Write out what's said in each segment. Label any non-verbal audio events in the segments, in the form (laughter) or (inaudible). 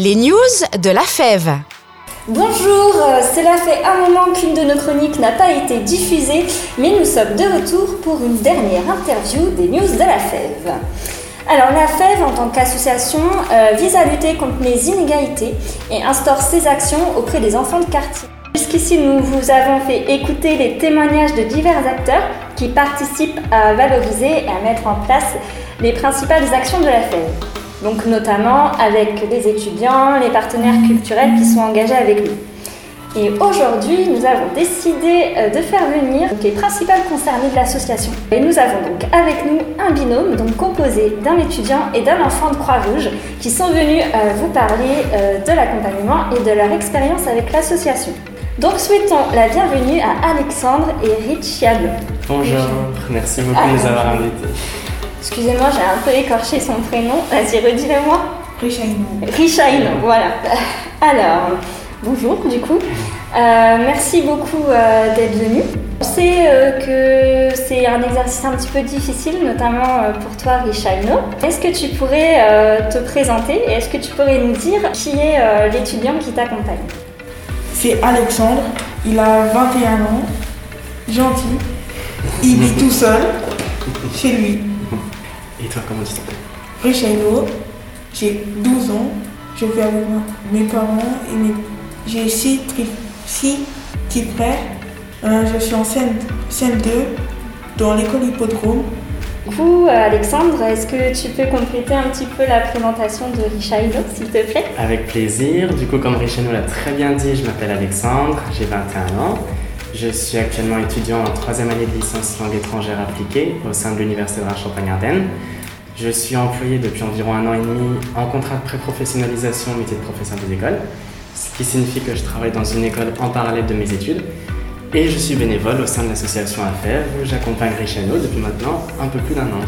Les news de la fève. Bonjour, euh, cela fait un moment qu'une de nos chroniques n'a pas été diffusée, mais nous sommes de retour pour une dernière interview des news de la fève. Alors la fève en tant qu'association euh, vise à lutter contre les inégalités et instaure ses actions auprès des enfants de quartier. Jusqu'ici, nous vous avons fait écouter les témoignages de divers acteurs qui participent à valoriser et à mettre en place les principales actions de la fève. Donc notamment avec les étudiants, les partenaires culturels qui sont engagés avec nous. Et aujourd'hui, nous avons décidé euh, de faire venir les principales concernées de l'association. Et nous avons donc avec nous un binôme donc composé d'un étudiant et d'un enfant de Croix-Rouge qui sont venus euh, vous parler euh, de l'accompagnement et de leur expérience avec l'association. Donc souhaitons la bienvenue à Alexandre et Richiano. Bonjour, merci beaucoup de nous avoir invités. Excusez-moi, j'ai un peu écorché son prénom. Vas-y, redis-le-moi. Richaino. Richaino, voilà. (laughs) Alors, bonjour du coup. Euh, merci beaucoup euh, d'être venu. On sait euh, que c'est un exercice un petit peu difficile, notamment pour toi, Richaino. Est-ce que tu pourrais te présenter et est-ce que tu pourrais nous dire qui est l'étudiant qui t'accompagne? C'est Alexandre, il a 21 ans, gentil, il vit tout seul, chez lui. Et toi, comment tu t'appelles? Richaino, j'ai 12 ans, je vis avec moi- mes parents et mes... j'ai 6 petits frères. Euh, je suis en CM2 dans l'école hippodrome. Du coup, euh, Alexandre, est-ce que tu peux compléter un petit peu la présentation de Richaino, s'il te plaît? Avec plaisir. Du coup, comme Richeno l'a très bien dit, je m'appelle Alexandre, j'ai 21 ans. Je suis actuellement étudiant en troisième année de licence langue étrangère appliquée au sein de l'Université de la Champagne-Ardenne. Je suis employé depuis environ un an et demi en contrat de pré-professionnalisation au métier de professeur des écoles, ce qui signifie que je travaille dans une école en parallèle de mes études. Et je suis bénévole au sein de l'association AFEV où j'accompagne Richeno depuis maintenant un peu plus d'un an.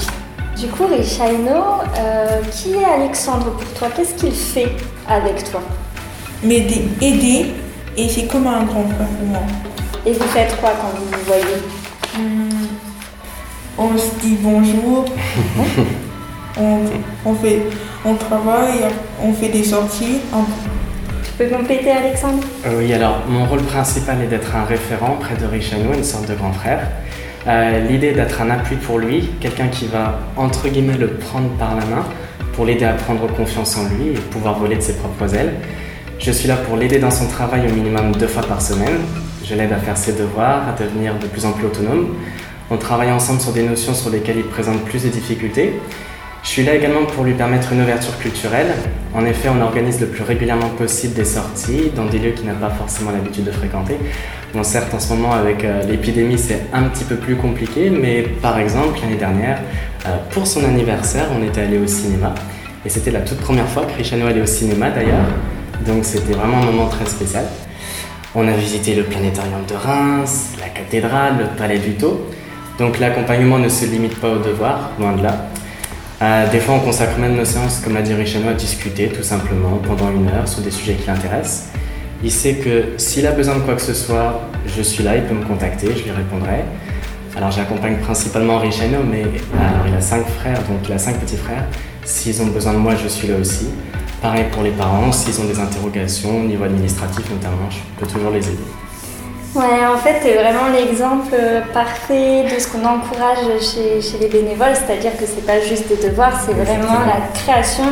Du coup, Richaino, euh, qui est Alexandre pour toi? Qu'est-ce qu'il fait avec toi? M'aider, aider, et c'est comme un grand frère pour moi. Et vous faites quoi quand vous vous voyez Hmm, On se dit bonjour, (laughs) on, on fait, on travaille, on fait des sorties. on- Tu peux compléter, Alexandre? Euh, Oui, alors mon rôle principal est d'être un référent près de Richano, une sorte de grand frère. Euh, L'idée est d'être un appui pour lui, quelqu'un qui va entre guillemets le prendre par la main pour l'aider à prendre confiance en lui et pouvoir voler de ses propres ailes. Je suis là pour l'aider dans son travail au minimum deux fois par semaine. Je l'aide à faire ses devoirs, à devenir de plus en plus autonome. On travaille ensemble sur des notions sur lesquelles il présente plus de difficultés. Je suis là également pour lui permettre une ouverture culturelle. En effet, on organise le plus régulièrement possible des sorties dans des lieux qu'il n'a pas forcément l'habitude de fréquenter. Bon, certes, en ce moment, avec euh, l'épidémie, c'est un petit peu plus compliqué, mais par exemple, l'année dernière, euh, pour son anniversaire, on était allé au cinéma. Et c'était la toute première fois que Richano allait au cinéma d'ailleurs. Donc c'était vraiment un moment très spécial. On a visité le planétarium de Reims, la cathédrale, le palais du Tau. Donc l'accompagnement ne se limite pas aux devoirs, loin de là. Euh, des fois, on consacre même nos séances, comme l'a dit Richano, à discuter tout simplement pendant une heure sur des sujets qui l'intéressent. Il sait que s'il a besoin de quoi que ce soit, je suis là, il peut me contacter, je lui répondrai. Alors j'accompagne principalement Richano, mais alors, il a cinq frères, donc il a cinq petits frères. S'ils ont besoin de moi, je suis là aussi. Pareil pour les parents, s'ils ont des interrogations au niveau administratif notamment, je peux toujours les aider. Ouais, en fait, c'est vraiment l'exemple euh, parfait de ce qu'on encourage chez, chez les bénévoles, c'est-à-dire que c'est pas juste des devoirs, c'est vraiment la création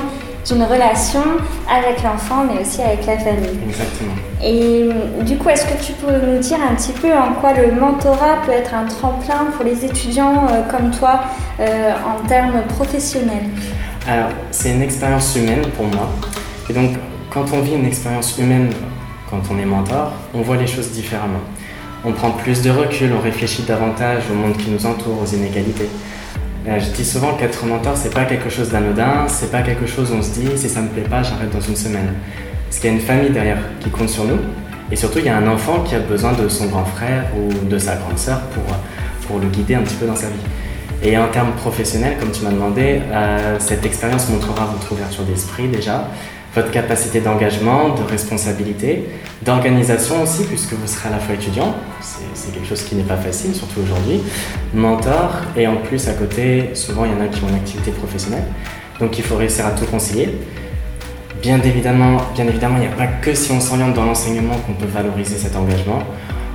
d'une relation avec l'enfant, mais aussi avec la famille. Exactement. Et euh, du coup, est-ce que tu pourrais nous dire un petit peu en quoi le mentorat peut être un tremplin pour les étudiants euh, comme toi euh, en termes professionnels? Alors, c'est une expérience humaine pour moi. Et donc, quand on vit une expérience humaine, quand on est mentor, on voit les choses différemment. On prend plus de recul, on réfléchit davantage au monde qui nous entoure, aux inégalités. Je dis souvent qu'être mentor, c'est pas quelque chose d'anodin, c'est pas quelque chose où on se dit si ça me plaît pas, j'arrête dans une semaine. Parce qu'il y a une famille derrière qui compte sur nous, et surtout il y a un enfant qui a besoin de son grand frère ou de sa grande sœur pour, pour le guider un petit peu dans sa vie. Et en termes professionnels, comme tu m'as demandé, euh, cette expérience montrera votre ouverture d'esprit déjà, votre capacité d'engagement, de responsabilité, d'organisation aussi, puisque vous serez à la fois étudiant, c'est quelque chose qui n'est pas facile, surtout aujourd'hui, mentor, et en plus à côté, souvent il y en a qui ont une activité professionnelle, donc il faut réussir à tout concilier. Bien évidemment, bien évidemment, il n'y a pas que si on s'oriente dans l'enseignement qu'on peut valoriser cet engagement.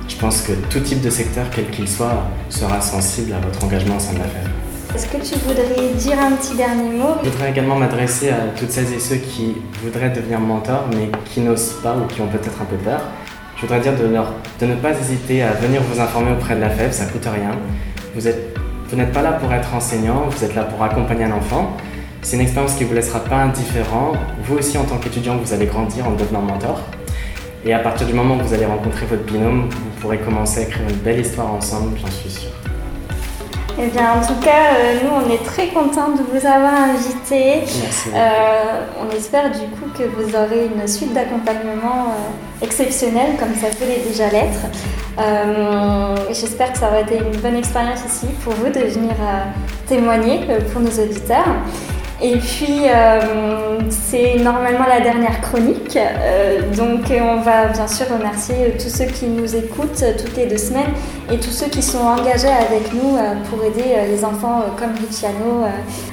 Je pense que tout type de secteur, quel qu'il soit, sera sensible à votre engagement au sein de la FEV. Est-ce que tu voudrais dire un petit dernier mot? Je voudrais également m'adresser à toutes celles et ceux qui voudraient devenir mentors mais qui n'osent pas ou qui ont peut-être un peu peur. Je voudrais dire de, leur, de ne pas hésiter à venir vous informer auprès de la FEV, ça coûte rien. Vous êtes, vous n'êtes pas là pour être enseignant, vous êtes là pour accompagner un enfant. C'est une expérience qui ne vous laissera pas indifférent. Vous aussi, en tant qu'étudiant, vous allez grandir en devenant mentor. Et à partir du moment où vous allez rencontrer votre binôme, vous pourrez commencer à écrire une belle histoire ensemble, j'en suis sûr. Eh bien, en tout cas, euh, nous, on est très contents de vous avoir invité. Merci. Euh, on espère du coup que vous aurez une suite d'accompagnement euh, exceptionnelle, comme ça peut les déjà l'être. Euh, J'espère que ça aura été une bonne expérience aussi pour vous de venir témoigner pour nos auditeurs. Et puis, euh, c'est normalement la dernière chronique. Euh, donc, on va bien sûr remercier tous ceux qui nous écoutent euh, toutes les deux semaines et tous ceux qui sont engagés avec nous pour aider les enfants comme Luciano. euh.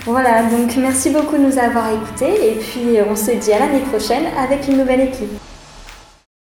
Voilà, donc merci beaucoup de nous avoir écoutés. Et puis, on se dit à l'année prochaine avec une nouvelle équipe.